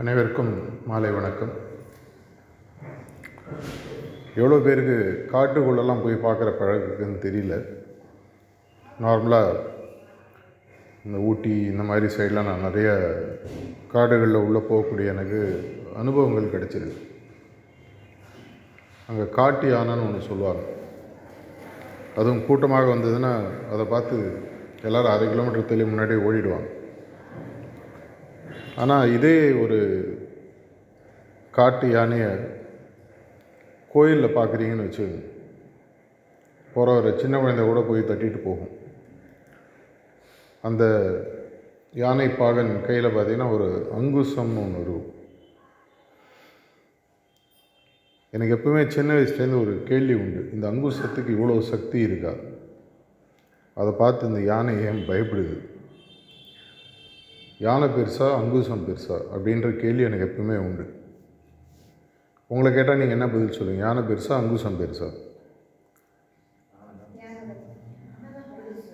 அனைவருக்கும் மாலை வணக்கம். எவ்வளோ பேருக்கு காட்டுக்குள்ளெல்லாம் போய் பார்க்குற பழக்கம்னு தெரியல. நார்மலாக இந்த ஊட்டி இந்த மாதிரி சைடெலாம் நான் நிறைய காடுகளில் உள்ளே போகக்கூடிய எனக்கு அனுபவங்கள் கிடச்சிருக்கு. அங்கே காட்டு யானைன்னு ஒன்று சொல்லுவாங்க. அதுவும் கூட்டமாக வந்ததுன்னா அதை பார்த்து எல்லோரும் அரை கிலோமீட்டர் தள்ளி முன்னாடியே ஓடிடுவாங்க. ஆனால் இதே ஒரு காட்டு யானையை கோயிலில் பார்க்குறீங்கன்னு வச்சுக்கோங்க போகிற ஒரு சின்ன குழந்தை கூட போய் தட்டிட்டு போகும். அந்த யானை பாகன் கையில் பார்த்தீங்கன்னா ஒரு அங்குசம்னு ஒன்று இருக்கும் எனக்கு எப்பவுமே சின்ன வயசுலேருந்து ஒரு கேள்வி உண்டு. இந்த அங்குசத்துக்கு இவ்வளோ சக்தி இருக்கா? அதை பார்த்து இந்த யானை ஏன் பயப்படுது? யானை பெருசா அங்குசம் பெருசா அப்படின்ற கேள்வி எனக்கு எப்பவுமே உண்டு. உங்களை கேட்டால் நீங்கள் என்ன பதில் சொல்லுங்கள் யானை பெருசா அங்குசம் பெருசா?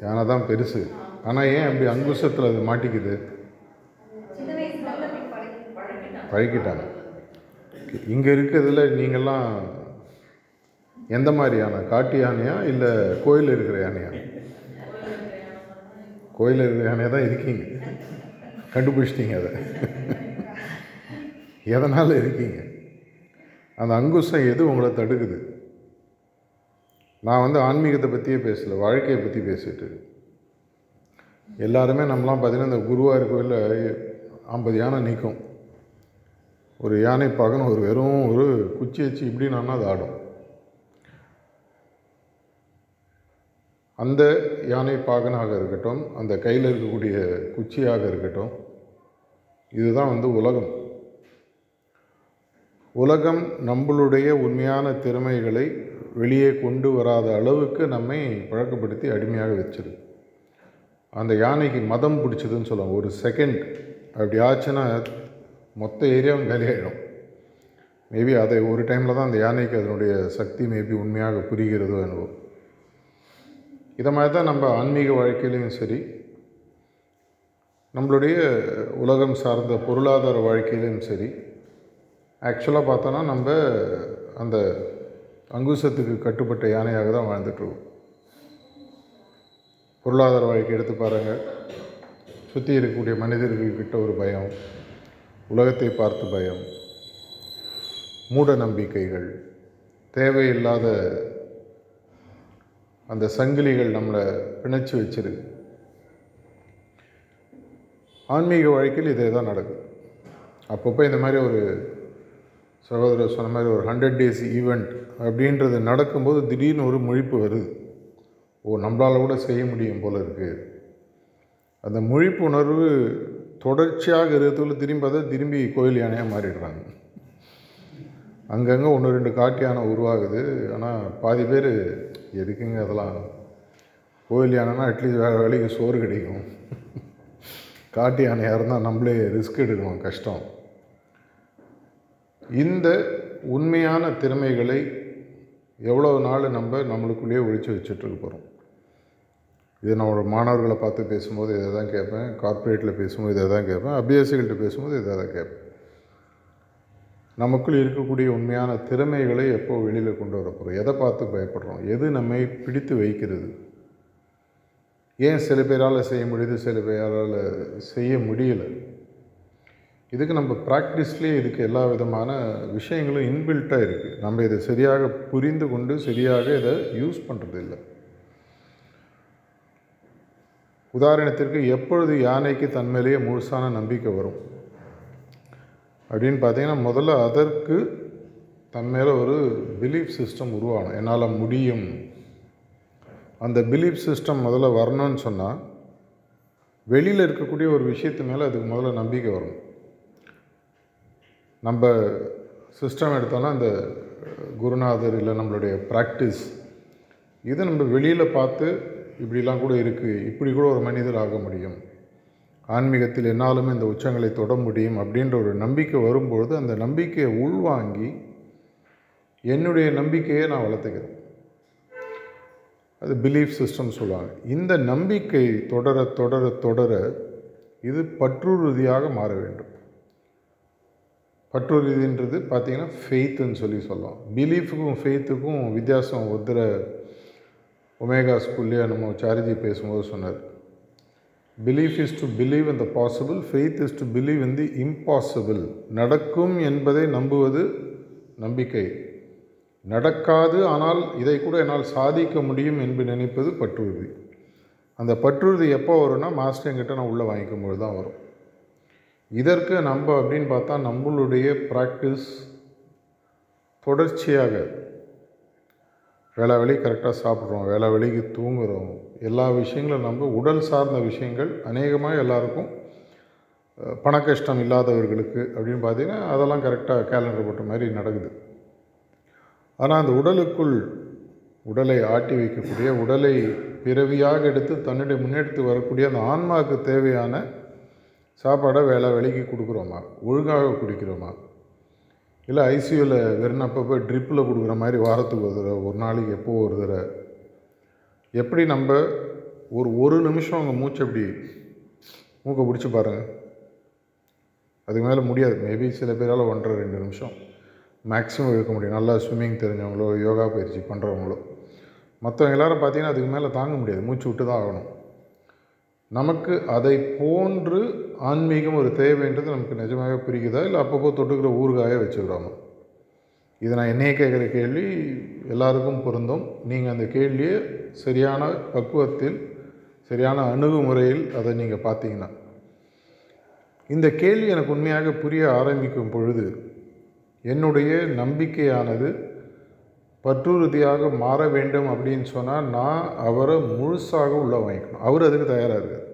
யானை தான் பெருசு. ஆனால் ஏன் அப்படி அங்குசத்தில் அது மாட்டிக்குது? பழகிட்டாங்க பழகிட்டாங்க இங்கே இருக்கிறதுல நீங்கள்லாம் எந்த மாதிரி யானை? காட்டு யானையா இல்லை கோயில் இருக்கிற யானையா? கோயில் இருக்கிற யானையாக தான் இருக்கீங்க. கண்டுபிடிச்சிட்டீங்க அதை. எதனால் இருக்கீங்க? அந்த அங்குசம் எது உங்களை தடுக்குது? நான் வந்து ஆன்மீகத்தை பற்றியே பேசலை வாழ்க்கையை பற்றி பேசிட்டு எல்லாருமே நம்மலாம் பார்த்தீங்கன்னா இந்த குருவார் கோயிலில் ஐம்பது யானை நிற்கும் ஒரு யானை பார்க்கணும் ஒரு வெறும் ஒரு குச்சி வச்சு இப்படி நான் அது ஆடும். அந்த யானை பாகனாக இருக்கட்டும் அந்த கையில் இருக்கக்கூடிய குச்சியாக இருக்கட்டும் இதுதான் வந்து உலகம். உலகம் நம்மளுடைய உண்மையான திறமைகளை வெளியே கொண்டு வராத அளவுக்கு நம்மை பழக்கப்படுத்தி அடிமையாக வச்சிருக்கு. அந்த யானைக்கு மதம் பிடிச்சதுன்னு சொல்லலாம். ஒரு செகண்ட் அப்படி ஆச்சுன்னா மொத்த ஏரியாவும் காலியாயிடும் மேபி அதை ஒரு டைமில் தான் அந்த யானைக்கு அதனுடைய சக்தி மேபி உண்மையாக புரிகிறதோ என்னவோ. இதை மாதிரி தான் நம்ம ஆன்மீக வாழ்க்கையிலையும் சரி நம்மளுடைய உலகம் சார்ந்த பொருளாதார வாழ்க்கையிலும் சரி ஆக்சுவலாக பார்த்தோன்னா நம்ம அந்த அங்குசத்துக்கு கட்டுப்பட்ட யானையாக தான் வாழ்ந்துட்டுருக்கோம் பொருளாதார வாழ்க்கை எடுத்து பாருங்கள் சுற்றி இருக்கக்கூடிய மனிதர்கள்கிட்ட ஒரு பயம் உலகத்தை பார்த்து பயம் மூட நம்பிக்கைகள் தேவையில்லாத அந்த சங்கிலிகள் நம்மளை பிணைச்சி வச்சிருக்கு. ஆன்மீக வாழ்க்கையில் இதே தான் நடக்குது. அப்பப்போ இந்த மாதிரி ஒரு சகோதரர் சொன்ன மாதிரி ஒரு ஹண்ட்ரட் டேஸ் ஈவெண்ட் அப்படின்றது நடக்கும்போது திடீர்னு ஒரு முழிப்பு வருது. ஓ நம்மளால் கூட செய்ய முடியும் போல இருக்குது அந்த முழிப்பு உணர்வு தொடர்ச்சியாக இருக்கிறதுல திரும்பி பார்த்தா திரும்பி கோயில் யானையாக மாறிடுறாங்க. அங்கங்கே ஒன்று ரெண்டு காட்டு யானை உருவாகுது. ஆனால் பாதி பேர் எதுக்குங்க அதெல்லாம்? கோயில் யானைனா அட்லீஸ்ட் வேறு வேலைக்கு சோறு கிடைக்கும். காட்டு யானையாக இருந்தால் நம்மளே ரிஸ்க் எடுக்கணும் கஷ்டம். இந்த உண்மையான திறமைகளை எவ்வளோ நாள் நம்ம நம்மளுக்குள்ளேயே ஒழிச்சு வச்சுட்ருக்க போகிறோம் இது நம்மளோட மாணவர்களை பார்த்து பேசும்போது இதை தான் கேட்பேன் கார்ப்பரேட்டில் பேசும்போது இதை தான் கேட்பேன் அபியாசிகள்கிட்ட பேசும்போது இதை தான் கேட்பேன். நமக்குள் இருக்கக்கூடிய உண்மையான திறமைகளை எப்போ வெளியில் கொண்டு வர போகிறோம் எதை பார்த்து பயப்படுறோம்? எது நம்மை பிடித்து வைக்கிறது? ஏன் சில பேரால் செய்ய முடியுது சில பேரால் செய்ய முடியல? இதுக்கு நம்ம ப்ராக்டிஸ்லேயே இதுக்கு எல்லா விதமான விஷயங்களும் இன்பில்ட்டாக இருக்குது நம்ம இதை சரியாக புரிந்து கொண்டு சரியாக இதை யூஸ் பண்ணுறது இல்லை உதாரணத்திற்கு எப்பொழுது யானைக்கு தன்மையிலேயே முழுசான நம்பிக்கை வரும்? அப்படின்னு பார்த்தீங்கன்னா முதல்ல அதற்கு தன்மையில் ஒரு பிலீஃப் சிஸ்டம் உருவாகணும். என்னால் முடியும். அந்த பிலீஃப் சிஸ்டம் முதல்ல வரணும்னு சொன்னால் வெளியில் இருக்கக்கூடிய ஒரு விஷயத்து மேலே அதுக்கு முதல்ல நம்பிக்கை வரும். நம்ம சிஸ்டம் எடுத்தோன்னா அந்த குருநாதர் இல்லை நம்மளுடைய ப்ராக்டிஸ் இதை நம்ம வெளியில் பார்த்து இப்படிலாம் கூட இருக்குது இப்படி கூட ஒரு மனிதர் ஆக முடியும். ஆன்மீகத்தில் என்னாலும் இந்த உச்சங்களை தொட முடியும் அப்படின்ற ஒரு நம்பிக்கை வரும்பொழுது அந்த நம்பிக்கையை உள்வாங்கி என்னுடைய நம்பிக்கையை நான் வளர்த்துக்கிறேன். அது பிலீஃப் சிஸ்டம் சொல்லுவாங்க. இந்த நம்பிக்கை தொடர தொடர தொடர இது பற்றுறுதியாக மாற வேண்டும். பற்றுறுதின்றது பார்த்திங்கன்னா ஃபெய்த்துன்னு சொல்லி சொல்லலாம். பிலீஃபுக்கும் ஃபெய்த்துக்கும் வித்தியாசம் ஒத்துற ஒமேகா ஸ்கூல்லேயே நம்ம சாரிஜி பேசும்போது சொன்னார். Belief is to believe in the possible faith is to believe in the impossible நடக்கும் என்பதை நம்புவது நம்பிக்கை. நடக்காது ஆனால் இதை கூட என்னால் சாதிக்க முடியும் என்று நினைப்பது பற்றுறுதி. அந்த பற்றுறுதி எப்போ வரும்னா மாஸ்டர் என்கிட்ட நான் உள்ளே வாங்கிக்கும்போது தான் வரும். இதற்கு நம்ம அப்படின்னு பார்த்தா நம்மளுடைய ப்ராக்டிஸ் தொடர்ச்சியாக வேலை வழி கரெக்டாக சாப்பிட்றோம் வேலை வழிக்கு தூங்குகிறோம் எல்லா விஷயங்களும் நம்ம உடல் சார்ந்த விஷயங்கள் அநேகமாக எல்லாருக்கும் பணக்கஷ்டம் பண கஷ்டம் இல்லாதவர்களுக்கு அப்படின்னு பார்த்தீங்கன்னா அதெல்லாம் கரெக்டாக கேலண்டர் போட்ட மாதிரி நடக்குது. ஆனால் அந்த உடலுக்குள் உடலை ஆட்டி வைக்கக்கூடிய உடலை பிறவியாக எடுத்து தன்னுடைய முன்னெடுத்து வரக்கூடிய அந்த ஆன்மாவுக்கு தேவையான சாப்பாடை வேலை விலைக்கு கொடுக்குறோமா? ஒழுங்காக குடிக்கிறோமா? இல்லை ஐசியூவில் வெறும் அப்பப்போ ட்ரிப்பில் கொடுக்குற மாதிரி வாரத்துக்கு ஒரு தடவை ஒரு நாளைக்கு எப்போ ஒரு தடவை? எப்படி நம்ம ஒரு ஒரு நிமிஷம் அங்கே மூச்சை அப்படி மூக்கை பிடிச்சி பாருங்கள் அதுக்கு மேலே முடியாது. மேபி சில பேரால் ஒன்றரை ரெண்டு நிமிஷம். மேக்ஸிமம் இழுக்க முடியும். நல்லா ஸ்விம்மிங் தெரிஞ்சவங்களோ யோகா பயிற்சி பண்ணுறவங்களோ மற்றவங்க எல்லோரும் பார்த்தீங்கன்னா அதுக்கு மேலே தாங்க முடியாது. மூச்சு விட்டு தான் ஆகணும். நமக்கு அதை போன்று ஆன்மீகம் ஒரு தேவைன்றது நமக்கு நிஜமாகவே புரியுதா? இல்லை அப்பப்போ தொட்டுக்கிற ஊறுகாயை வச்சுக்கிறோமா இது நான் என்னையே கேட்குற கேள்வி. எல்லாருக்கும் பொருந்தும். நீங்கள் அந்த கேள்வியை சரியான பக்குவத்தில் சரியான அணுகுமுறையில் அதை நீங்கள் பார்த்தீங்கன்னா இந்த கேள்வி எனக்கு உண்மையாக புரிய ஆரம்பிக்கும் பொழுது என்னுடைய நம்பிக்கையானது பற்றுறுதியாக மாற வேண்டும் அப்படின்னு சொன்னால் நான் அவரை முழுசாக உள்ளே வாங்கிக்கணும். அவர் அதுக்கு தயாராக இருக்கார்.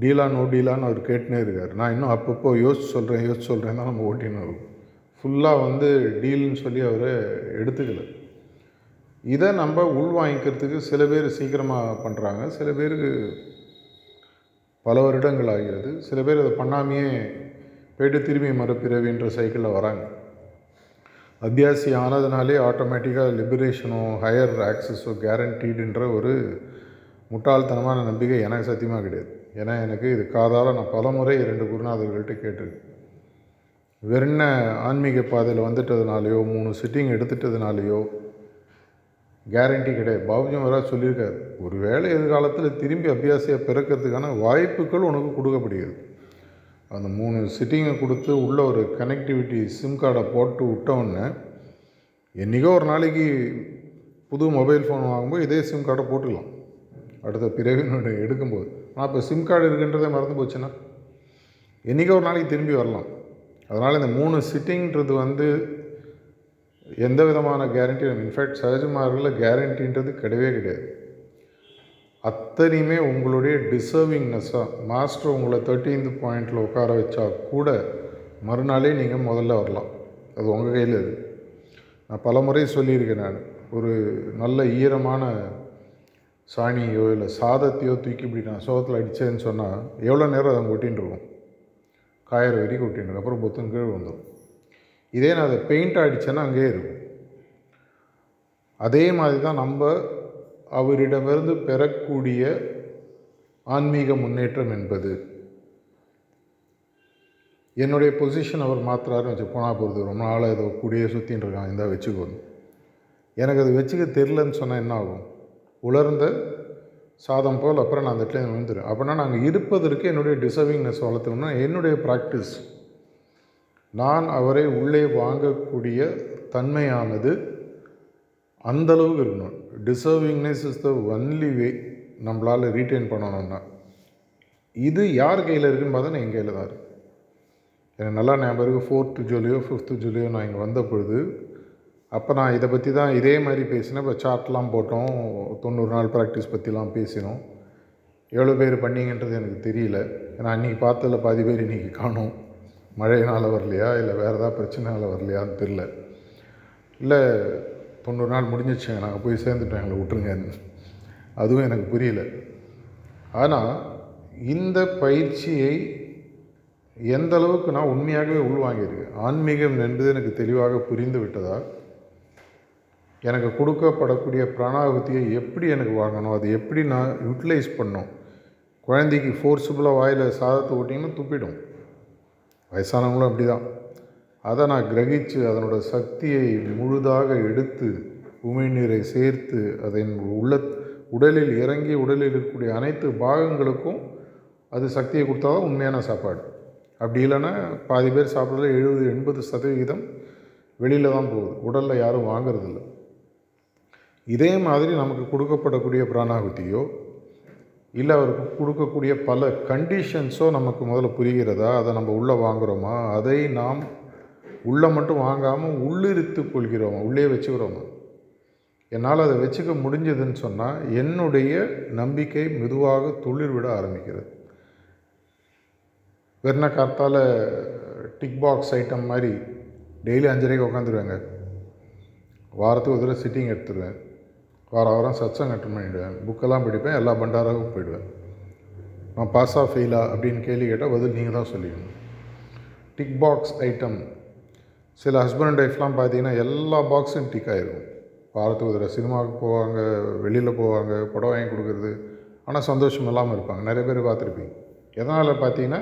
டீலா நோ டீலான்னு அவர் கேட்டுனே இருக்கார். நான் இன்னும் அப்பப்போ யோசிச்சு சொல்கிறேன் யோசிச்சு சொல்கிறேன் தான் நம்ம ஓட்டின்னு வரும். ஃபுல்லாக வந்து டீல்னு சொல்லி அவர் எடுத்துக்கல. இதை நம்ம உள் வாங்கிக்கிறதுக்கு சில பேர் சீக்கிரமாக பண்ணுறாங்க சில பேருக்கு பல வருடங்கள் ஆகிறது. சில பேர் அதை பண்ணாமையே போயிட்டு திரும்பி மறுபிறவின்ற சைக்கிளில் வராங்க. அத்தியாசி ஆனதுனாலே ஆட்டோமேட்டிக்காக லிபரேஷனும் ஹையர் ஆக்சஸோ கேரண்டீடுன்ற ஒரு முட்டாள்தனமான நம்பிக்கை எனக்கு சத்தியமாக கிடையாது. ஏன்னா எனக்கு இது காதால் நான் பலமுறை இரண்டு குருநாதர்கள்ட்ட கேட்டிருக்கேன். வெறும் ஆன்மீக பாதையில் வந்துட்டதுனாலையோ மூணு சிட்டிங் எடுத்துட்டதுனாலையோ கேரண்டி கிடையாது. பாபுஜி மகாராஜ் சொல்லியிருக்காரு ஒருவேளை எதிர்காலத்தில் திரும்பி அபியாசியை பிறக்கிறதுக்கான வாய்ப்புகள் உனக்கு கொடுக்கப்படுகிறது. அந்த மூணு சிட்டிங்கை கொடுத்து உள்ளே ஒரு கனெக்டிவிட்டி சிம் கார்டை போட்டு விட்டோன்னே என்றைக்கோ ஒரு நாளைக்கு புது மொபைல் ஃபோன் வாங்கும்போது இதே சிம் கார்டை போட்டுக்கலாம். அடுத்த பிறவினுடைய எடுக்கும்போது. ஆனால் இப்போ சிம் கார்டு இருக்குன்றதே மறந்து போச்சுன்னா என்றைக்கோ ஒரு நாளைக்கு திரும்பி வரலாம். அதனால் இந்த மூணு சிட்டிங்கிறது வந்து எந்த விதமான கேரண்டி இன்ஃபேக்ட் சகஜமார்களில் கேரண்டின்றது கிடையவே கிடையாது. அத்தனையுமே உங்களுடைய டிசர்விங்னஸ்ஸாக மாஸ்டர் உங்களை தேர்ட்டீன்த் பாயிண்டில் உட்கார வச்சா கூட மறுநாளே நீங்கள் முதல்ல வரலாம். அது உங்கள் கையில் அது நான் பல முறை சொல்லியிருக்கேன் நான். ஒரு நல்ல ஈரமான சாணியோ இல்லை சாதத்தையோ தூக்கி இப்படி நான் சோகத்தில் அடித்தேன்னு சொன்னால் எவ்வளோ நேரம் அதை ஒட்டின்னு இருக்கும் காயிற வரைக்கும் ஒட்டின்னு அப்புறம் பொத்துன்னு கீழே வந்துடும் இதே நான் அதை பெயிண்ட் அடித்தேன்னா அங்கேயே இருக்கும். அதே மாதிரி தான் நம்ம அவரிடமிருந்து பெறக்கூடிய ஆன்மீக முன்னேற்றம் என்பது. என்னுடைய பொசிஷன் அவர் மாற்றுறாருன்னு வச்சு போனால் போகிறது ரொம்ப நாளாக ஏதோ கூடியே சுற்றின்னு இருக்கான் இருந்தால் வச்சுக்கோங்க எனக்கு அது வச்சுக்க தெரிலன்னு சொன்னால் என்ன ஆகும்? உலர்ந்த சாதம் போல் அப்புறம் நான் அந்த இடத்துல விழுந்துடும் அப்படின்னா நாங்கள் இருப்பதற்கு என்னுடைய டிசர்விங்னஸ் வளர்த்தோம்னா என்னுடைய ப்ராக்டிஸ் நான் அவரை உள்ளே வாங்கக்கூடிய தன்மையானது அந்தளவுக்கு இருக்கணும். Deservingness is the only way நம்மளால் ரீட்டைன் பண்ணணும்னா. இது யார் கையில் இருக்குன்னு பார்த்தா என் கையில் தான் இருக்குது எனக்கு நல்லா ஞாபகம் இருக்குது ஃபோர்த்து ஜூலையோ ஃபிஃப்த்து ஜூலையோ நான் இங்கே வந்த பொழுது அப்போ நான் இதை பற்றி தான் இதே மாதிரி பேசினேன். இப்போ சார்ட்லாம் போட்டோம். தொண்ணூறு நாள் ப்ராக்டிஸ் பற்றிலாம் பேசினோம். எவ்வளோ பேர் பண்ணீங்கன்றது எனக்கு தெரியல. ஏன்னா அன்றைக்கி பார்த்ததில் பாதி பேர் இன்றைக்கி காணும். மழையினால் வரலையா? இல்லை வேறு ஏதாவது பிரச்சனையால் வரலையான்னு தெரில இல்லை தொண்ணூறு நாள் முடிஞ்சிச்சுங்க நாங்கள் போய் சேர்ந்துட்டோம். எங்களை விட்டுருங்கன்னு அதுவும் எனக்கு புரியல. ஆனால் இந்த பயிற்சியை எந்த அளவுக்கு நான் உண்மையாகவே உள்வாங்கியிருக்கேன்? ஆன்மீகம் என்பது எனக்கு தெளிவாக புரிந்து விட்டதால் எனக்கு கொடுக்கப்படக்கூடிய பிராணாகுத்தியை எப்படி எனக்கு வாங்கணும்? அது எப்படி நான் யூட்டிலைஸ் பண்ணும் குழந்தைக்கு ஃபோர்ஸபுளாக வாயில் சாதத்தை ஓட்டிங்கன்னா துப்பிடும் வயசானவங்களும் அப்படி தான் அதை நான் கிரகித்து அதனோட சக்தியை முழுதாக எடுத்து உமிழ்நீரை சேர்த்து அதன் உள்ள உடலில் இறங்கி உடலில் இருக்கக்கூடிய அனைத்து பாகங்களுக்கும் அது சக்தியை கொடுத்தா தான் உண்மையான சாப்பாடு. அப்படி இல்லைன்னா பாதி பேர் சாப்பிட்றதுல எழுபது எண்பது சதவிகிதம் வெளியில் தான் போகுது. உடலில் யாரும் வாங்குறதில்ல. இதே மாதிரி நமக்கு கொடுக்கப்படக்கூடிய பிராணாகுதியோ இல்லை அவருக்கு கொடுக்கக்கூடிய பல கண்டிஷன்ஸோ நமக்கு முதல்ல புரிகிறதா? அதை நம்ம உள்ளே வாங்குகிறோமா அதை நாம் உள்ளே மட்டும் வாங்காமல் உள்ளிருத்து கொள்கிறோம் உள்ளே வச்சுக்கிறோம்? என்னால் அதை வச்சுக்க முடிஞ்சதுன்னு சொன்னால் என்னுடைய நம்பிக்கை மெதுவாக துளிர் விட ஆரம்பிக்கிறது. வெறுன கார்த்தால் டிக் பாக்ஸ் ஐட்டம் மாதிரி டெய்லி அஞ்சரைக்கு உட்காந்துருவேங்க வாரத்துக்கு ஒரு தடவை சிட்டிங் எடுத்துருவேன். வார வாரம் சத்சங் அட்டன் பண்ணிவிடுவேன் புக்கெல்லாம் படிப்பேன் எல்லா பண்டாராவுக்கும் போயிடுவேன். நான் பாஸாக ஃபெயிலா அப்படின்னு கேள்வி கேட்டால் பதில் நீங்கள் தான் சொல்லிக்கணும் டிக் பாக்ஸ் ஐட்டம் சில ஹஸ்பண்ட் அண்ட் ஒய்ஃப்லாம் பார்த்தீங்கன்னா எல்லா பாக்ஸும் டிக் ஆகிருக்கும் வாரத்துக்கு ஒரு தடவை சினிமாவுக்கு போவாங்க வெளியில் போவாங்க புடவை வாங்கி கொடுக்குறது. ஆனால் சந்தோஷம் இல்லாமல் இருப்பாங்க. நிறைய பேர் பார்த்துருப்பீங்க. எதனால் பார்த்தீங்கன்னா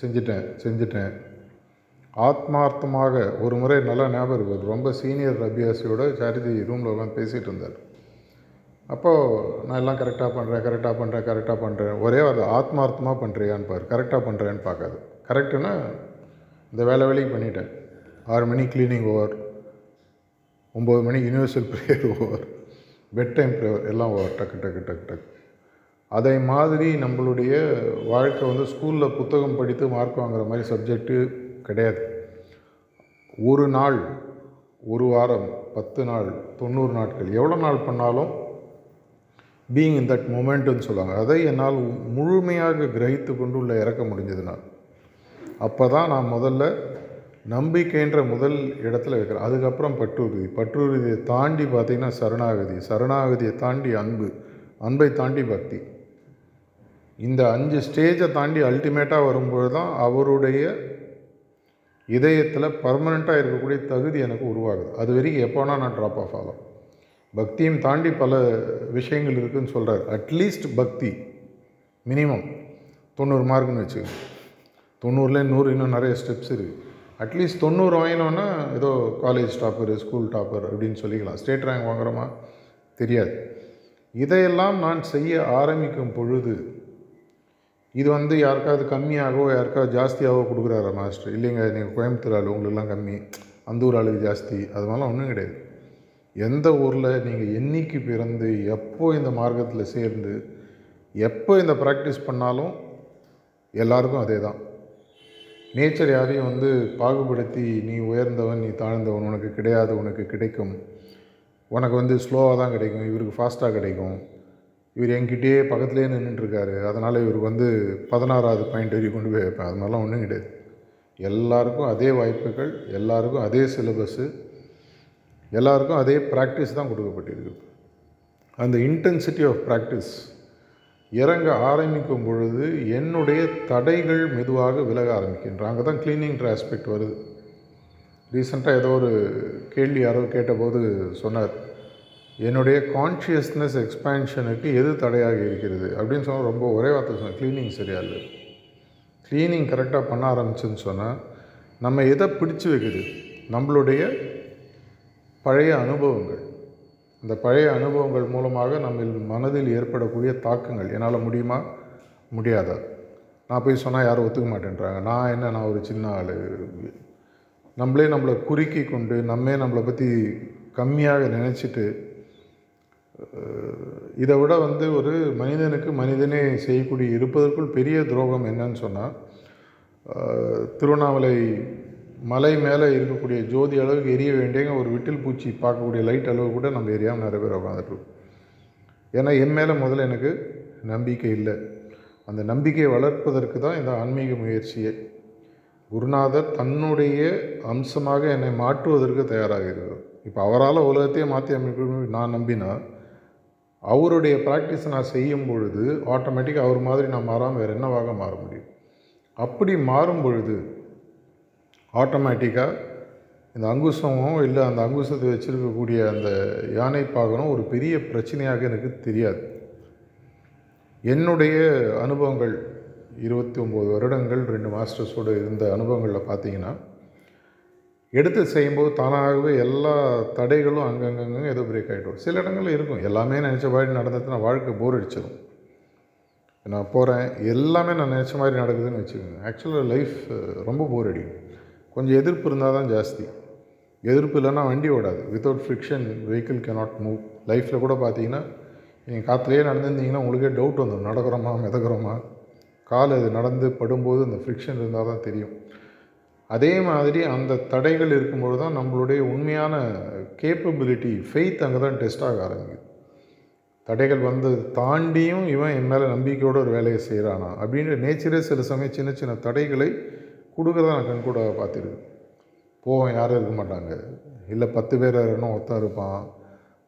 செஞ்சிட்டேன் செஞ்சிட்டேன். ஆத்மார்த்தமாக ஒரு முறை நல்லா ஞாபகம் இருக்குது ரொம்ப சீனியர் அபியாசியோட சாரிதி ரூமில் உட்காந்து பேசிகிட்டு இருந்தார். அப்போது நான் எல்லாம் கரெக்டாக பண்ணுறேன் கரெக்டாக பண்ணுறேன் கரெக்டாக பண்ணுறேன் ஒரே ஒரு ஆத்மார்த்தமாக பண்ணுறியான்னு பாரு. கரெக்டாக பண்ணுறேன்னு பார்க்காது. கரெக்டுன்னா இந்த வேலை வேலைக்கு பண்ணிட்டேன். ஆறு மணி க்ளீனிங் ஓவர் ஒம்பது மணி universal prayer over bed time prayer எல்லாம் ஓவர் டக்கு டக்கு டக்கு டக்கு. அதை மாதிரி நம்மளுடைய வாழ்க்கை வந்து ஸ்கூலில் புத்தகம் படித்து மார்க் வாங்குற மாதிரி சப்ஜெக்ட்டு கிடையாது. ஒரு நாள் ஒரு வாரம் பத்து நாள் தொண்ணூறு நாட்கள் எவ்வளோ நாள் பண்ணாலும் பீயிங் இன் தட் மூமெண்ட்டுன்னு சொல்லுவாங்க. அதை என்னால் முழுமையாக கிரகித்து கொண்டு உள்ள இறக்க முடிஞ்சதுனால் அப்போ தான் நான் முதல்ல நம்பிக்கைன்ற முதல் இடத்துல வைக்கிறேன் அதுக்கப்புறம் பற்றுறுதி பற்றுறுதியை தாண்டி பார்த்திங்கன்னா சரணாகதி. சரணாகதியை தாண்டி அன்பு. அன்பை தாண்டி பக்தி. இந்த அஞ்சு ஸ்டேஜை தாண்டி அல்டிமேட்டாக வரும்போது தான் அவருடைய இதயத்தில் பர்மனெண்ட்டாக இருக்கக்கூடிய தகுதி எனக்கு உருவாகுது. அது வரைக்கும் எப்போனா நான் ட்ராப் ஆஃப் ஆகலாம். பக்தியும் தாண்டி பல விஷயங்கள் இருக்குதுன்னு சொல்கிறார் அட்லீஸ்ட் பக்தி. மினிமம் தொண்ணூறு மார்க்குன்னு வச்சுக்கோங்க. தொண்ணூறுலேயே நூறு இன்னும் நிறைய ஸ்டெப்ஸ் இருக்குது அட்லீஸ்ட் தொண்ணூறு வாங்கினோன்னா ஏதோ காலேஜ் டாப்பர் ஸ்கூல் டாப்பர் அப்படின்னு சொல்லிக்கலாம். ஸ்டேட் ரேங்க் வாங்குகிறோமா தெரியாது. இதையெல்லாம் நான் செய்ய ஆரம்பிக்கும் பொழுது இது வந்து யாருக்காவது கம்மியாகவோ யாருக்காவது ஜாஸ்தியாகவோ கொடுக்குறாரா மாஸ்டர் இல்லைங்க நீங்கள் கோயம்புத்தூர் ஆள் உங்களுக்குலாம் கம்மி. அந்த ஊர் ஆளுக்கு ஜாஸ்தி. அது மாதிரிலாம் ஒன்றும் கிடையாது. எந்த ஊரில் நீங்கள் என்னைக்கு பிறந்து எப்போ இந்த மார்க்கத்தில் சேர்ந்து எப்போ இந்த ப்ராக்டிஸ் பண்ணாலும் எல்லாருக்கும் அதே தான் நேச்சர் யாரையும் வந்து பாகுபடுத்தி நீ உயர்ந்தவன் நீ தாழ்ந்தவன் உனக்கு கிடையாது உனக்கு கிடைக்கும். உனக்கு வந்து ஸ்லோவாக தான் கிடைக்கும். இவருக்கு ஃபாஸ்ட்டாக கிடைக்கும். இவர் என்கிட்டயே பக்கத்துலேயே நின்றுட்டுருக்காரு அதனால் இவருக்கு வந்து பதினாறாவது பாயிண்ட் வரைக்கும் கொண்டு போய் வைப்பேன். அது மாதிரிலாம் ஒன்றும் கிடையாது. எல்லாருக்கும் அதே வாய்ப்புகள் எல்லாருக்கும் அதே சிலபஸ்ஸு எல்லாருக்கும் அதே ப்ராக்டிஸ் தான் கொடுக்கப்பட்டிருக்கு. அந்த இன்டென்சிட்டி ஆஃப் ப்ராக்டிஸ் இறங்க ஆரம்பிக்கும் பொழுது என்னுடைய தடைகள் மெதுவாக விலக ஆரம்பிக்கின்றன. அங்கே தான் க்ளீனிங்ன்ற ஆஸ்பெக்ட் வருது. ரீசெண்டாக ஏதோ ஒரு கேள்வி யாரோ கேட்டபோது சொன்னார் என்னுடைய கான்ஷியஸ்னஸ் எக்ஸ்பேன்ஷனுக்கு எது தடையாக இருக்கிறது? அப்படின்னு சொன்னால் ரொம்ப ஒரே வார்த்தை சொன்னேன் க்ளீனிங் சரியாக இல்லை. க்ளீனிங் கரெக்டாக பண்ண ஆரம்பிச்சுன்னு சொன்னால் நம்ம எதை பிடிச்சு வைக்குது? நம்மளுடைய பழைய அனுபவங்கள். இந்த பழைய அனுபவங்கள் மூலமாக நம்ம மனதில் ஏற்படக்கூடிய தாக்கங்கள். என்னால் முடியுமா? முடியாதா? நான் போய் சொன்னால் யாரும் ஒத்துக்க மாட்டேன்றாங்க. நான் என்ன? நான் ஒரு சின்ன ஆள். நம்மளே நம்மளை குறுக்கி கொண்டு நம்மே நம்மளை பற்றி கம்மியாக நினச்சிட்டு இதை விட வந்து ஒரு மனிதனுக்கு மனிதனே செய்யக்கூடிய இருப்பதற்குள் பெரிய துரோகம் என்னன்னு சொன்னால் திருவண்ணாமலை மலை மேலே இருக்கக்கூடிய ஜோதி அளவுக்கு எரிய வேண்டியங்க ஒரு விட்டில் பூச்சி பார்க்கக்கூடிய லைட் அளவு கூட நம்ம எரியாமல் நிறைய பேர் உட்காந்துட்ருக்கோம் ஏன்னா என் மேலே முதல்ல எனக்கு நம்பிக்கை இல்லை. அந்த நம்பிக்கையை வளர்ப்பதற்கு தான் இந்த ஆன்மீக முயற்சியை. குருநாதர் தன்னுடைய அம்சமாக என்னை மாற்றுவதற்கு தயாராக இருக்கிறார். இப்போ அவரால் உலகத்தையே மாற்றி அமைக்க நான் நம்பினா அவருடைய ப்ராக்டிஸை நான் செய்யும் பொழுது ஆட்டோமேட்டிக்காக அவர் மாதிரி நான் மாறாமல் வேறு என்னவாக மாற முடியும்? அப்படி மாறும் பொழுது ஆட்டோமேட்டிக்காக இந்த அங்குசமோ இல்லை அந்த அங்குசத்தை வச்சுருக்கக்கூடிய அந்த யானை பாகனம் ஒரு பெரிய பிரச்சனையாக எனக்கு தெரியாது. என்னுடைய அனுபவங்கள் இருபத்தி ஒம்பது வருடங்கள் ரெண்டு மாஸ்டர்ஸோடு இருந்த அனுபவங்களில் பார்த்தீங்கன்னா எடுத்து செய்யும்போது தானாகவே எல்லா தடைகளும் அங்கங்கங்க ஏதோ பிரேக் ஆகிடும் சில இடங்களில் இருக்கும். எல்லாமே நினச்ச மாதிரி நடந்ததுன்னா வாழ்க்கை போர் அடிச்சிடும் நான் போகிறேன் எல்லாமே நான் நினச்ச மாதிரி நடக்குதுன்னு வச்சுக்கோங்க. ஆக்சுவலாக லைஃப் ரொம்ப போர் அடிக்கும். கொஞ்சம் எதிர்ப்பு இருந்தால் தான் ஜாஸ்தி. எதிர்ப்பு இல்லைன்னா வண்டி ஓடாது. Without friction vehicle cannot move லைஃப்பில் கூட பார்த்தீங்கன்னா நீங்கள் காற்றுலேயே நடந்துருந்தீங்கன்னா உங்களுக்கே டவுட் வந்துடும் நடக்கிறோமா மிதக்கிறோமா? கால் அது நடந்து படும்போது அந்த ஃப்ரிக்ஷன் இருந்தால் தான் தெரியும். அதே மாதிரி அந்த தடைகள் இருக்கும்போது தான் நம்மளுடைய உண்மையான கேப்பபிலிட்டி ஃபெய்த் அங்கே தான் டெஸ்ட் ஆக ஆரம்பிக்குது. தடைகள் வந்தது தாண்டியும் இவன் என் மேலே நம்பிக்கையோடு ஒரு வேலையை செய்கிறானா அப்படின்ற நேச்சரே சில சமயம் சின்ன சின்ன தடைகளை கொடுக்குறத நான் கண் கூட பார்த்துருக்கேன். போவோம் யாரும் இருக்க மாட்டாங்க. இல்லை பத்து பேர் வரணும் ஒருத்தன் இருப்பான்.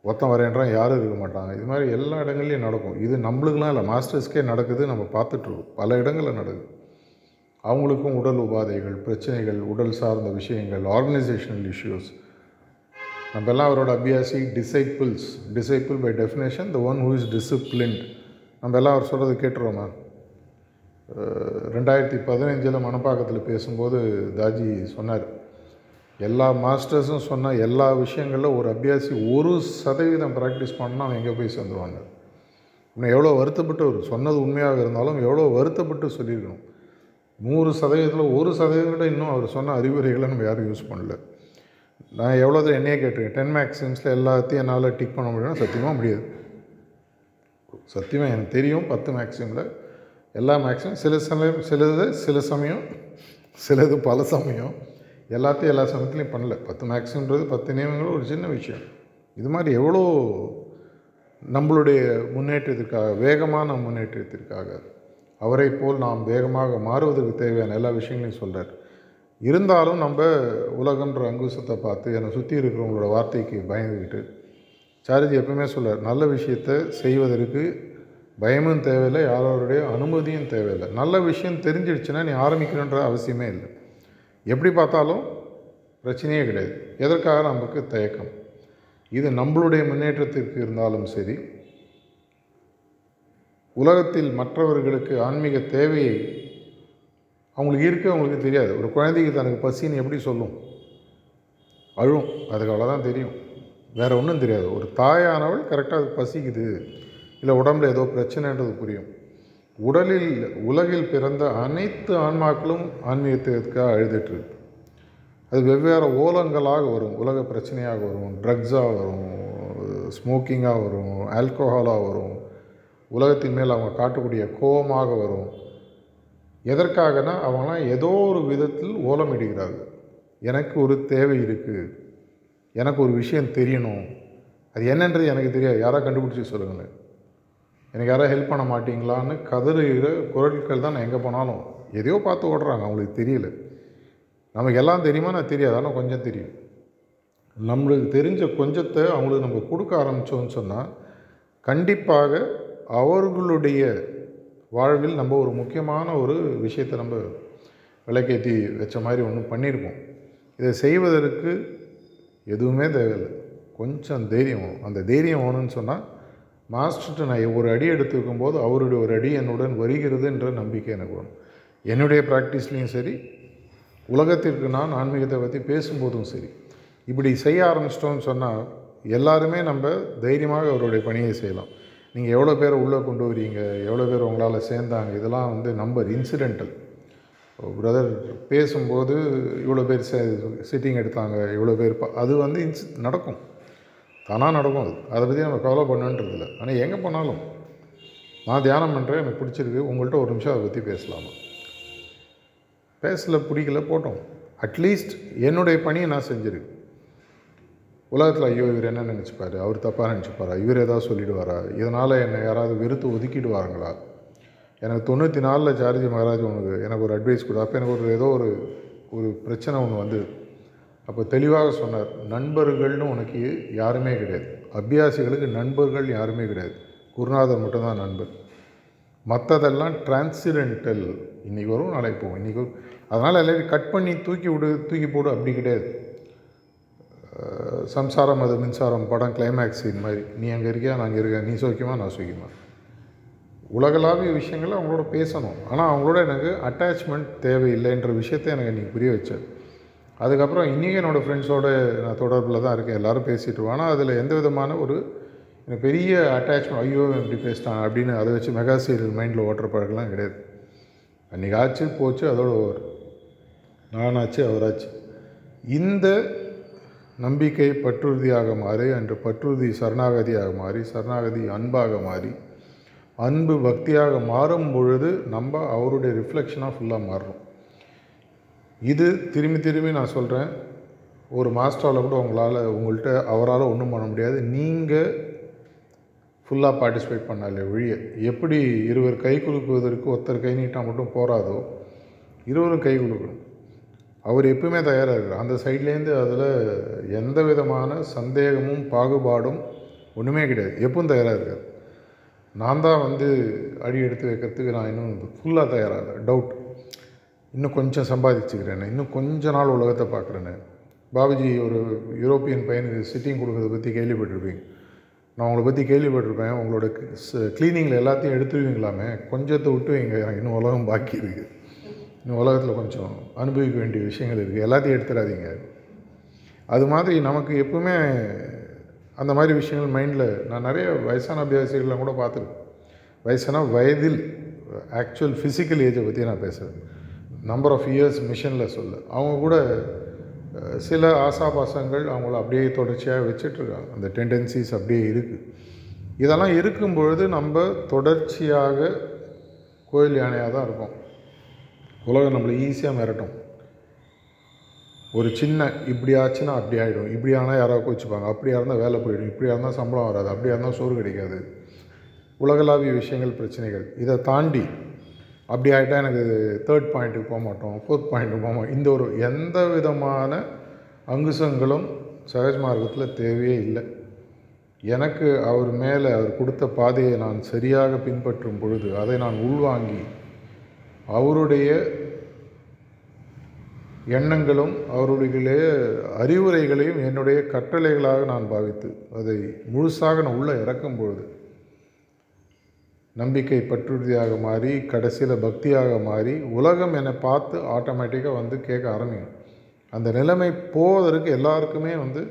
ஒருத்தன் வரேன்றான் யாரும் இருக்க மாட்டாங்க. இது மாதிரி எல்லா இடங்கள்லையும் நடக்கும். இது நம்மளுக்குலாம் இல்லை. மாஸ்டர்ஸ்க்கே நடக்குது நம்ம பார்த்துட்ருக்கோம். பல இடங்களில் நடக்குது. அவங்களுக்கும் உடல் உபாதைகள் பிரச்சனைகள் உடல் சார்ந்த விஷயங்கள் ஆர்கனைசேஷனல் இஷ்யூஸ் நம்ம எல்லாம் அவரோட அபியாசி disciples disciple by definition the one who is disciplined நம்ம எல்லாம் அவர் சொல்கிறது கேட்டுருவோமா ரெண்டாயிரத்தி பதினஞ்சில் மணப்பாக்கத்தில் பேசும்போது தாஜி சொன்னார். எல்லா மாஸ்டர்ஸும் சொன்ன எல்லா விஷயங்களில் ஒரு அபியாசி ஒரு சதவீதம் ப்ராக்டிஸ் பண்ணால் அவன் எங்கே போய் சேர்ந்துருவாங்க. இன்னும் எவ்வளோ வருத்தப்பட்டு அவர் சொன்னது உண்மையாக இருந்தாலும் எவ்வளோ வருத்தப்பட்டு சொல்லியிருக்கணும். நூறு சதவீதத்தில் ஒரு சதவீதம் கூட இன்னும் அவர் சொன்ன அறிவுரைகளை நம்ம யாரும் யூஸ் பண்ணல. நான் எவ்வளோ தான் என்னையே கேட்டிருக்கேன். டென் மேக்ஸிம்ஸில் எல்லாத்தையும் என்னால் டிக் பண்ண முடியும்னா சத்தியமாக முடியாது. சத்தியமாக எனக்கு தெரியும் பத்து மேக்ஸிமில் எல்லா மேக்ஸிமம் சில சமயம் சிலது சில சமயம் சிலது பல சமயம். எல்லாத்தையும் எல்லா சமயத்துலையும் பண்ணல. பத்து மேக்ஸிம்ன்றது பத்து நியமங்களும் ஒரு சின்ன விஷயம். இது மாதிரி எவ்வளோ நம்மளுடைய முன்னேற்றத்திற்காக வேகமான முன்னேற்றத்திற்காக அவரை போல் நாம் வேகமாக மாறுவதற்கு தேவையான எல்லா விஷயங்களையும் சொல்கிறார் இருந்தாலும் நம்ம உலகன்ற அங்குசத்தை பார்த்து என்னை சுற்றி இருக்கிறவங்களோட வார்த்தைக்கு பயந்துக்கிட்டு சாரதி எப்பவுமே சொல்கிறார் நல்ல விஷயத்தை செய்வதற்கு பயமும் தேவையில்லை யாரோருடைய அனுமதியும் தேவையில்லை. நல்ல விஷயம் தெரிஞ்சிடுச்சுன்னா நீ ஆரம்பிக்கணுன்ற அவசியமே இல்லை. எப்படி பார்த்தாலும் பிரச்சனையே கிடையாது. எதற்காக நமக்கு தயக்கம்? இது நம்மளுடைய முன்னேற்றத்திற்கு இருந்தாலும் சரி உலகத்தில் மற்றவர்களுக்கு ஆன்மீக தேவையை அவங்களுக்கு இருக்க அவங்களுக்கு தெரியாது. ஒரு குழந்தைக்கு தனக்கு பசின்னு எப்படி சொல்லும்? அழும். அதுக்கு அவ்வளோதான் தெரியும். வேறு ஒன்றும் தெரியாது. ஒரு தாயானவள் கரெக்டாக அது பசிக்குது. இல்லை உடம்புல ஏதோ பிரச்சனைன்றது புரியும். உடலில் உலகில் பிறந்த அனைத்து ஆன்மாக்களும் ஆன்மீகத்திற்காக அழுதுட்டுருக்கு அது வெவ்வேறு ஓலங்களாக வரும். உலக பிரச்சனையாக வரும் ட்ரக்ஸாக வரும் ஸ்மோக்கிங்காக வரும் ஆல்கோஹாலாக வரும். உலகத்தின் மேல் அவங்க காட்டக்கூடிய கோபமாக வரும். எதற்காகனா அவங்களாம் ஏதோ ஒரு விதத்தில் ஓலம் இடுகிறார்கள். எனக்கு ஒரு தேவை இருக்குது எனக்கு ஒரு விஷயம் தெரியணும். அது என்னன்றது எனக்கு தெரியாது. யாராக கண்டுபிடிச்சி சொல்லுங்களேன். எனக்கு யாராவது ஹெல்ப் பண்ண மாட்டிங்களான்னு கதறுகிற குரல்கள் தான் நான் எங்கே போனாலும் எதையோ பார்த்து ஓடுறாங்க அவங்களுக்கு தெரியல. நமக்கு எல்லாம் தெரியுமா? நான் தெரியாது. ஆனால் கொஞ்சம் தெரியும். நம்மளுக்கு தெரிஞ்ச கொஞ்சத்தை அவங்களுக்கு நம்ம கொடுக்க ஆரம்பித்தோம்னு சொன்னால் கண்டிப்பாக அவர்களுடைய வாழ்வில் நம்ம ஒரு முக்கியமான ஒரு விஷயத்தை நம்ம விளக்கேற்றி வச்ச மாதிரி ஒன்று பண்ணியிருப்போம் இதை செய்வதற்கு எதுவுமே தேவையில்லை. கொஞ்சம் தைரியம் அந்த தைரியம் வேணும்னு சொன்னால் மாஸ்டர்கிட்ட நான் ஒரு அடி எடுத்துருக்கும் போது அவருடைய ஒரு அடி என்னுடன் வருகிறது என்ற நம்பிக்கை எனக்கு வரும். என்னுடைய ப்ராக்டிஸ்லேயும் சரி உலகத்திற்கு நான் ஆன்மீகத்தை பற்றி பேசும்போதும் சரி இப்படி செய்ய ஆரம்பிச்சிட்டோம்னு சொன்னால் எல்லாருமே நம்ம தைரியமாக அவருடைய பணியை செய்யலாம். நீங்கள் எவ்வளோ பேரை உள்ளே கொண்டு வரீங்க எவ்வளோ பேர் உங்களால் சேர்ந்தாங்க இதெல்லாம் வந்து நம்பர் இன்சிடென்டல் பிரதர் பேசும்போது இவ்வளோ பேர் சிட்டிங் எடுத்தாங்க இவ்வளோ பேர் அது வந்து இன்சி நடக்கும். தானாக நடக்கும் அது. அதை பற்றி நம்ம கவலை பண்ணுன்றதில்ல ஆனால் எங்கே போனாலும் நான் தியானம் பண்ணுறேன் எனக்கு பிடிச்சிருக்கு. உங்கள்கிட்ட ஒரு நிமிஷம் அதை பற்றி பேசலாமா? பேசல பிடிக்கல போட்டோம். அட்லீஸ்ட் என்னுடைய பணியை நான் செஞ்சுருக்கு உலகத்தில் ஐயோ இவர் என்ன நினச்சிப்பார்? அவர் தப்பாக நினச்சிப்பாரா? இவர் ஏதாவது சொல்லிடுவாரா? இதனால் என்னை யாராவது வெறுத்து ஒதுக்கிடுவாருங்களா? எனக்கு தொண்ணூற்றி நாலில் சார்ஜி மகாராஜ் உனக்கு எனக்கு ஒரு அட்வைஸ் கொடு. அப்போ எனக்கு ஒரு ஏதோ ஒரு ஒரு பிரச்சனை ஒன்று வந்து அப்போ தெளிவாக சொன்னார் நண்பர்கள்னு உனக்கு யாருமே கிடையாது. அபியாசிகளுக்கு நண்பர்கள் யாருமே கிடையாது. குருநாதர் மட்டும்தான் நண்பர். மற்றதெல்லாம் டிரான்சிடென்டல் இன்றைக்கி வரும் நாளைக்கு போகும். இன்றைக்கி வரும். அதனால் எல்லாரையும் கட் பண்ணி தூக்கி விடு தூக்கி போடு அப்படி கிடையாது. சம்சாரம் அது மின்சாரம் படம் கிளைமேக்ஸ் இது மாதிரி. நீ அங்கே இருக்கியா நான் அங்கே இருக்கேன். நீ சோக்கியமா நான் சோக்கியமா. உலகளாவிய விஷயங்களை அவங்களோட பேசணும். ஆனால் அவங்களோட எனக்கு அட்டாச்மெண்ட் தேவையில்லைன்ற விஷயத்தை எனக்கு இன்றைக்கி புரிய வச்சார். அதுக்கப்புறம் இன்றைக்கி என்னோடய ஃப்ரெண்ட்ஸோடு நான் தொடர்பில் தான் இருக்கேன். எல்லோரும் பேசிட்டு ஆனால் அதில் எந்த விதமான ஒரு எனக்கு பெரிய அட்டாச்மெண்ட் ஐயோ இப்படி பேசிட்டான் அப்படின்னு அதை வச்சு மெகா சீரியல் மைண்டில் ஓட்டுற பழக்கம்லாம் கிடையாது. அன்றைக்கி ஆச்சு போச்சு அதோட ஓவர். நானாச்சு அவராச்சு. இந்த நம்பிக்கை பற்றுறுதியாக மாறி அன்று பற்றுறுதி சரணாகதியாக மாறி சரணாகதி அன்பாக மாறி அன்பு பக்தியாக மாறும் பொழுது நம்ம அவருடைய ரிஃப்ளெக்ஷனாக ஃபுல்லாக மாறுறோம். இது திரும்பி திரும்பி நான் சொல்கிறேன் ஒரு மாஸ்டரால் கூட உங்களால் உங்கள்கிட்ட அவரால் ஒன்றும் பண்ண முடியாது. நீங்கள் ஃபுல்லாக பார்ட்டிசிபேட் பண்ணாலே ஒழிய எப்படி இருவர் கை குலுக்குவதற்கு ஒருத்தர் கை நீட்டால் மட்டும் போகாதோ இருவரும் கை குலுக்கணும். அவர் எப்பவுமே தயாராக இருக்கார் அந்த சைட்லேருந்து அதில் எந்த விதமான சந்தேகமும் பாகுபாடும் ஒன்றுமே கிடையாது. எப்பவும் தயாராக இருக்கார் நான் தான் வந்து அடி எடுத்து வைக்கிறதுக்கு நான் இன்னும் ஃபுல்லாக தயாராக இல்லை. டவுட் இன்னும் கொஞ்சம் சம்பாதிச்சுக்கிறேன்னு இன்னும் கொஞ்ச நாள் உலகத்தை பார்க்குறேன்னு பாபுஜி ஒரு யூரோப்பியன் பையனுக்கு சிட்டிங் கொடுக்கறத பற்றி கேள்விப்பட்டிருப்பீங்க. நான் உங்களை பற்றி கேள்விப்பட்டிருப்பேன். உங்களோட க்ளீனிங்கில் எல்லாத்தையும் எடுத்துருவீங்களாமே கொஞ்சத்தை விட்டு வைங்க எனக்கு இன்னும் உலகம் பாக்கி இருக்குது இன்னும் உலகத்தில் கொஞ்சம் அனுபவிக்க வேண்டிய விஷயங்கள் இருக்குது எல்லாத்தையும் எடுத்துடாதீங்க. அது மாதிரி நமக்கு எப்பவுமே அந்த மாதிரி விஷயங்கள் மைண்டில் நான் நிறைய வயசான அபியாசிகள்லாம் கூட பார்த்துருக்கேன். வயசான வயதில் ஆக்சுவல் ஃபிசிக்கல் ஏஜை பற்றி நான் பேசுகிறேன் நம்பர் ஆஃப் இயர்ஸ் மிஷனில் சொல்ல. அவங்க கூட சில ஆசாபாசங்கள் அவங்கள அப்படியே தொடர்ச்சியாக வச்சிட்ருக்காங்க அந்த டெண்டன்சிஸ் அப்படியே இருக்குது இதெல்லாம் இருக்கும் பொழுது நம்ம தொடர்ச்சியாக கோயில் யானையாக தான் இருக்கும். உலகம் நம்மளை ஈஸியாக மிரட்டும். ஒரு சின்ன இப்படி ஆச்சுன்னா அப்படி ஆகிடும் இப்படி ஆனால் யாராவது கோச்சிப்பாங்க. அப்படியா இருந்தால் வேலை போயிடும். இப்படியா இருந்தால் சம்பளம் வராது. அப்படியா இருந்தால் சோறு கிடைக்காது. உலகளாவிய விஷயங்கள் பிரச்சனைகள். இதை தாண்டி அப்படி ஆகிட்டா எனக்கு தேர்ட் பாயிண்ட்டுக்கு போக மாட்டோம் ஃபோர்த் பாயிண்ட்டுக்கு போக மாட்டோம். இந்த ஒரு எந்த விதமான அங்குசங்களும் சகஜ் மார்க்கத்தில் தேவையே இல்லை. எனக்கு அவர் மேலே அவர் கொடுத்த பாதையை நான் சரியாக பின்பற்றும் பொழுது அதை நான் உள்வாங்கி அவருடைய எண்ணங்களும் அவருடைய அறிவுரைகளையும் என்னுடைய கட்டளைகளாக நான் பாவித்து அதை முழுசாக நான் உள்ளே இறக்கும் பொழுது நம்பிக்கை பற்றுறுதியாக மாறி கடைசியில் பக்தியாக மாறி உலகம் என்னை பார்த்து ஆட்டோமேட்டிக்காக வந்து கேட்க ஆரம்பிக்கும். அந்த நிலைமை போவதற்கு எல்லாருக்குமே வந்து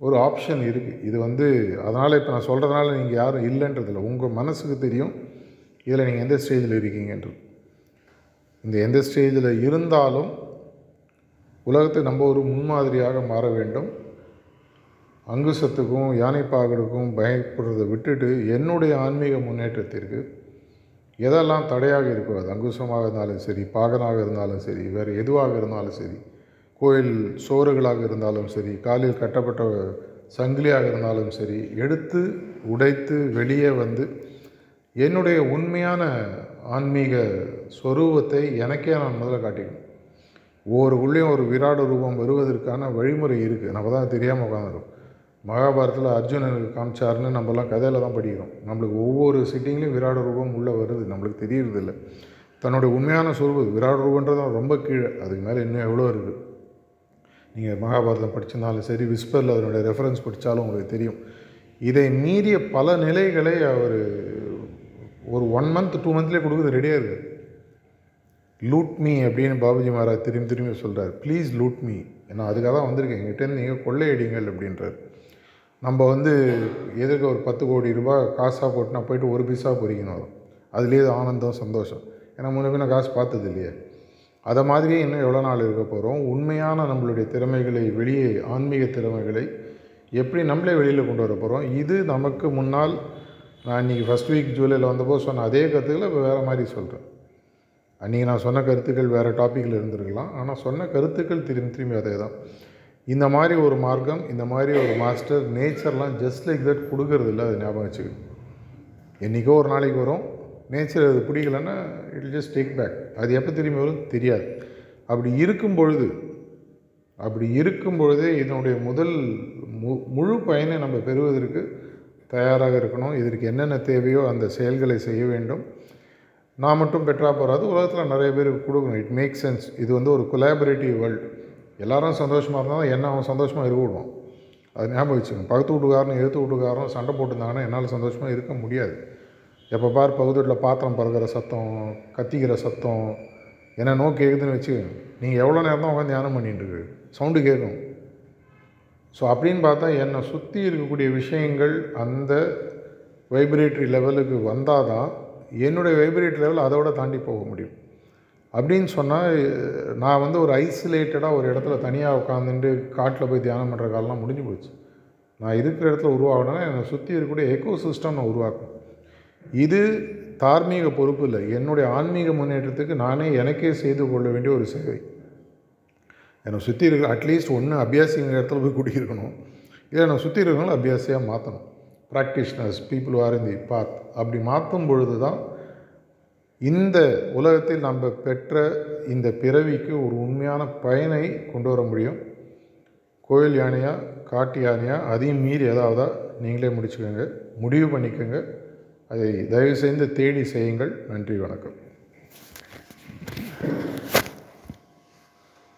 ஒரு ஆப்ஷன் இருக்குது இது வந்து அதனால் இப்போ நான் சொல்கிறதுனால நீங்கள் யாரும் இல்லைன்றதில்ல உங்கள் மனசுக்கு தெரியும். இதில் நீங்கள் எந்த ஸ்டேஜில் இருக்கீங்கன்றது. இந்த எந்த ஸ்டேஜில் இருந்தாலும் உலகத்தை நம்ம ஒரு முன்மாதிரியாக மாற வேண்டும். அங்குசத்துக்கும் யானைப்பாகடுக்கும் பயப்படுறதை விட்டுட்டு என்னுடைய ஆன்மீக முன்னேற்றத்திற்கு எதெல்லாம் தடையாக இருக்கோ அது அங்குசமாக இருந்தாலும் சரி பாகனாக இருந்தாலும் சரி வேறு எதுவாக இருந்தாலும் சரி கோயில் சோறுகளாக இருந்தாலும் சரி காலில் கட்டப்பட்ட சங்கிலியாக இருந்தாலும் சரி எடுத்து உடைத்து வெளியே வந்து என்னுடைய உண்மையான ஆன்மீக ஸ்வரூபத்தை எனக்கே நான் முதல்ல காட்டிக்கணும். ஒவ்வொரு உள்ளேயும் ஒரு விராட ரூபம் வருவதற்கான வழிமுறை இருக்குது நம்ம தான் தெரியாமல் உட்காந்துருக்கோம் மகாபாரதத்தில் அர்ஜுனனுக்கு காமிச்சாருன்னு நம்மலாம் கதையில் தான் படிக்கிறோம். நம்மளுக்கு ஒவ்வொரு சிட்டிங்லேயும் விராட ரூபம் உள்ளே வருது. நம்மளுக்கு தெரியறதில்ல. தன்னுடைய உண்மையான சொல்வது விராட ரூபன்றதான் ரொம்ப கீழே. அதுக்கு மேலே இன்னும் எவ்வளோ இருக்குது நீங்கள் மகாபாரதம் படிச்சிருந்தாலும் சரி விஸ்பரில் அதனுடைய ரெஃபரன்ஸ் படித்தாலும் உங்களுக்கு தெரியும். இதை மீறிய பல நிலைகளை அவர் ஒரு ஒன் மந்த் டூ மந்த்லேயே கொடுக்குறது ரெடியாக இருக்குது லூட் மீ அப்படின்னு பாபுஜி மகாராஜ் திரும்பி திரும்பி சொல்கிறார் ப்ளீஸ் லூட் மீ ஏன்னா அதுக்காக தான் வந்திருக்கேன். எங்கிட்டேருந்து நீங்கள் கொள்ளையடிங்கள் அப்படின்றார். நம்ம வந்து எதுக்கு ஒரு பத்து கோடி ரூபாய் காசாக போட்டுனா போயிட்டு ஒரு பைசா பொறிக்கணும் வரும் அதுலேயே ஆனந்தம் சந்தோஷம். ஏன்னா முன்ன பின்ன காசு பார்த்தது இல்லையே. அதை மாதிரியே இன்னும் எவ்வளோ நாள் இருக்க போகிறோம் உண்மையான நம்மளுடைய திறமைகளை வெளியே ஆன்மீக திறமைகளை எப்படி நம்மளே வெளியில் கொண்டு வர போகிறோம் இது நமக்கு முன்னால் நான் இன்றைக்கி ஃபஸ்ட் வீக் ஜூலையில் வந்தபோது சொன்ன அதே கருத்துக்களை இப்போ வேறு மாதிரி சொல்கிறேன் அன்றைக்கி நான் சொன்ன கருத்துக்கள் வேறு டாப்பிக்கில் இருந்திருக்கலாம். ஆனால் சொன்ன கருத்துக்கள் திரும்பி திரும்பி அதே தான் இந்த மாதிரி ஒரு மார்க்கம் இந்த மாதிரி ஒரு மாஸ்டர் நேச்சர்லாம் ஜஸ்ட் லைக் தட் கொடுக்கறது இல்லை அது ஞாபகம் வச்சுக்கணும். என்றைக்கோ ஒரு நாளைக்கு வரும் நேச்சர் அது பிடிக்கலன்னா இட் ஜஸ்ட் டேக் பேக் அது எப்போ திரும்பி வரும்? தெரியாது. அப்படி இருக்கும் பொழுது அப்படி இருக்கும் பொழுதே இதனுடைய முதல் மு முழு பயனை நம்ம பெறுவதற்கு தயாராக இருக்கணும். இதற்கு என்னென்ன தேவையோ அந்த செயல்களை செய்ய வேண்டும். நான் மட்டும் பெற்றா போகாது உலகத்தில் நிறைய பேருக்கு கொடுக்கணும். இட் மேக் சென்ஸ் இது வந்து ஒரு கொலாபரேட்டிவ் வேர்ல்டு எல்லாரும் சந்தோஷமாக இருந்தால் தான் என்ன அவன் சந்தோஷமாக இருக்க விடுவான். அது ஞாபகம் வச்சுக்கணும் பக்கத்து வீட்டுக்காரனும் எழுத்து வீட்டுக்காரனும் சண்டை போட்டுருந்தாங்கன்னா என்னால் சந்தோஷமாக இருக்க முடியாது. எப்போ பார் பக்கத்து வீட்டில் பாத்திரம் பறக்கிற சத்தம் கத்திக்கிற சத்தம் என்ன நோ கேட்குதுன்னு வச்சு நீங்கள் எவ்வளோ நேரம் தான் உட்காந்து தியானம் பண்ணிட்டுருக்கு சவுண்டு கேட்கும். ஸோ அப்படின்னு பார்த்தா என்னை சுற்றி இருக்கக்கூடிய விஷயங்கள் அந்த வைப்ரேட்டரி லெவலுக்கு வந்தால் தான் என்னுடைய வைப்ரேட்டரி லெவல் அதோட தாண்டி போக முடியும். அப்படின்னு சொன்னால் நான் வந்து ஒரு ஐசோலேட்டடாக ஒரு இடத்துல தனியாக உட்காந்துட்டு காட்டில் போய் தியானம் பண்ணுற காலம்லாம் முடிஞ்சு போச்சு. நான் இருக்கிற இடத்துல உருவாகணும்னா என்னை சுற்றி இருக்கக்கூடிய எக்கோ சிஸ்டம் நான் உருவாக்கணும். இது தார்மீக பொறுப்பு இல்லை. என்னுடைய ஆன்மீக முன்னேற்றத்துக்கு நானே எனக்கே செய்து கொள்ள வேண்டிய ஒரு சேவை. என்னை சுற்றி இருக்கிற அட்லீஸ்ட் ஒன்று அபியாசிங்கிற இடத்துல போய் குடியிருக்கணும். இல்லை என்னை சுற்றி இருக்கிறனால அபியாசியாக மாற்றணும் practitioners people are in the path அப்படி மாற்றும் பொழுது தான் இந்த உலகத்தில் நம்ம பெற்ற இந்த பிறவிக்கு ஒரு உண்மையான பயனை கொண்டு வர முடியும். கோயில் யானையாக காட்டு யானையாக அதையும் மீறி ஏதாவதா நீங்களே முடிச்சுக்கோங்க முடிவு பண்ணிக்கோங்க. அதை தயவுசெய்து தேடி செய்யுங்கள். நன்றி வணக்கம்.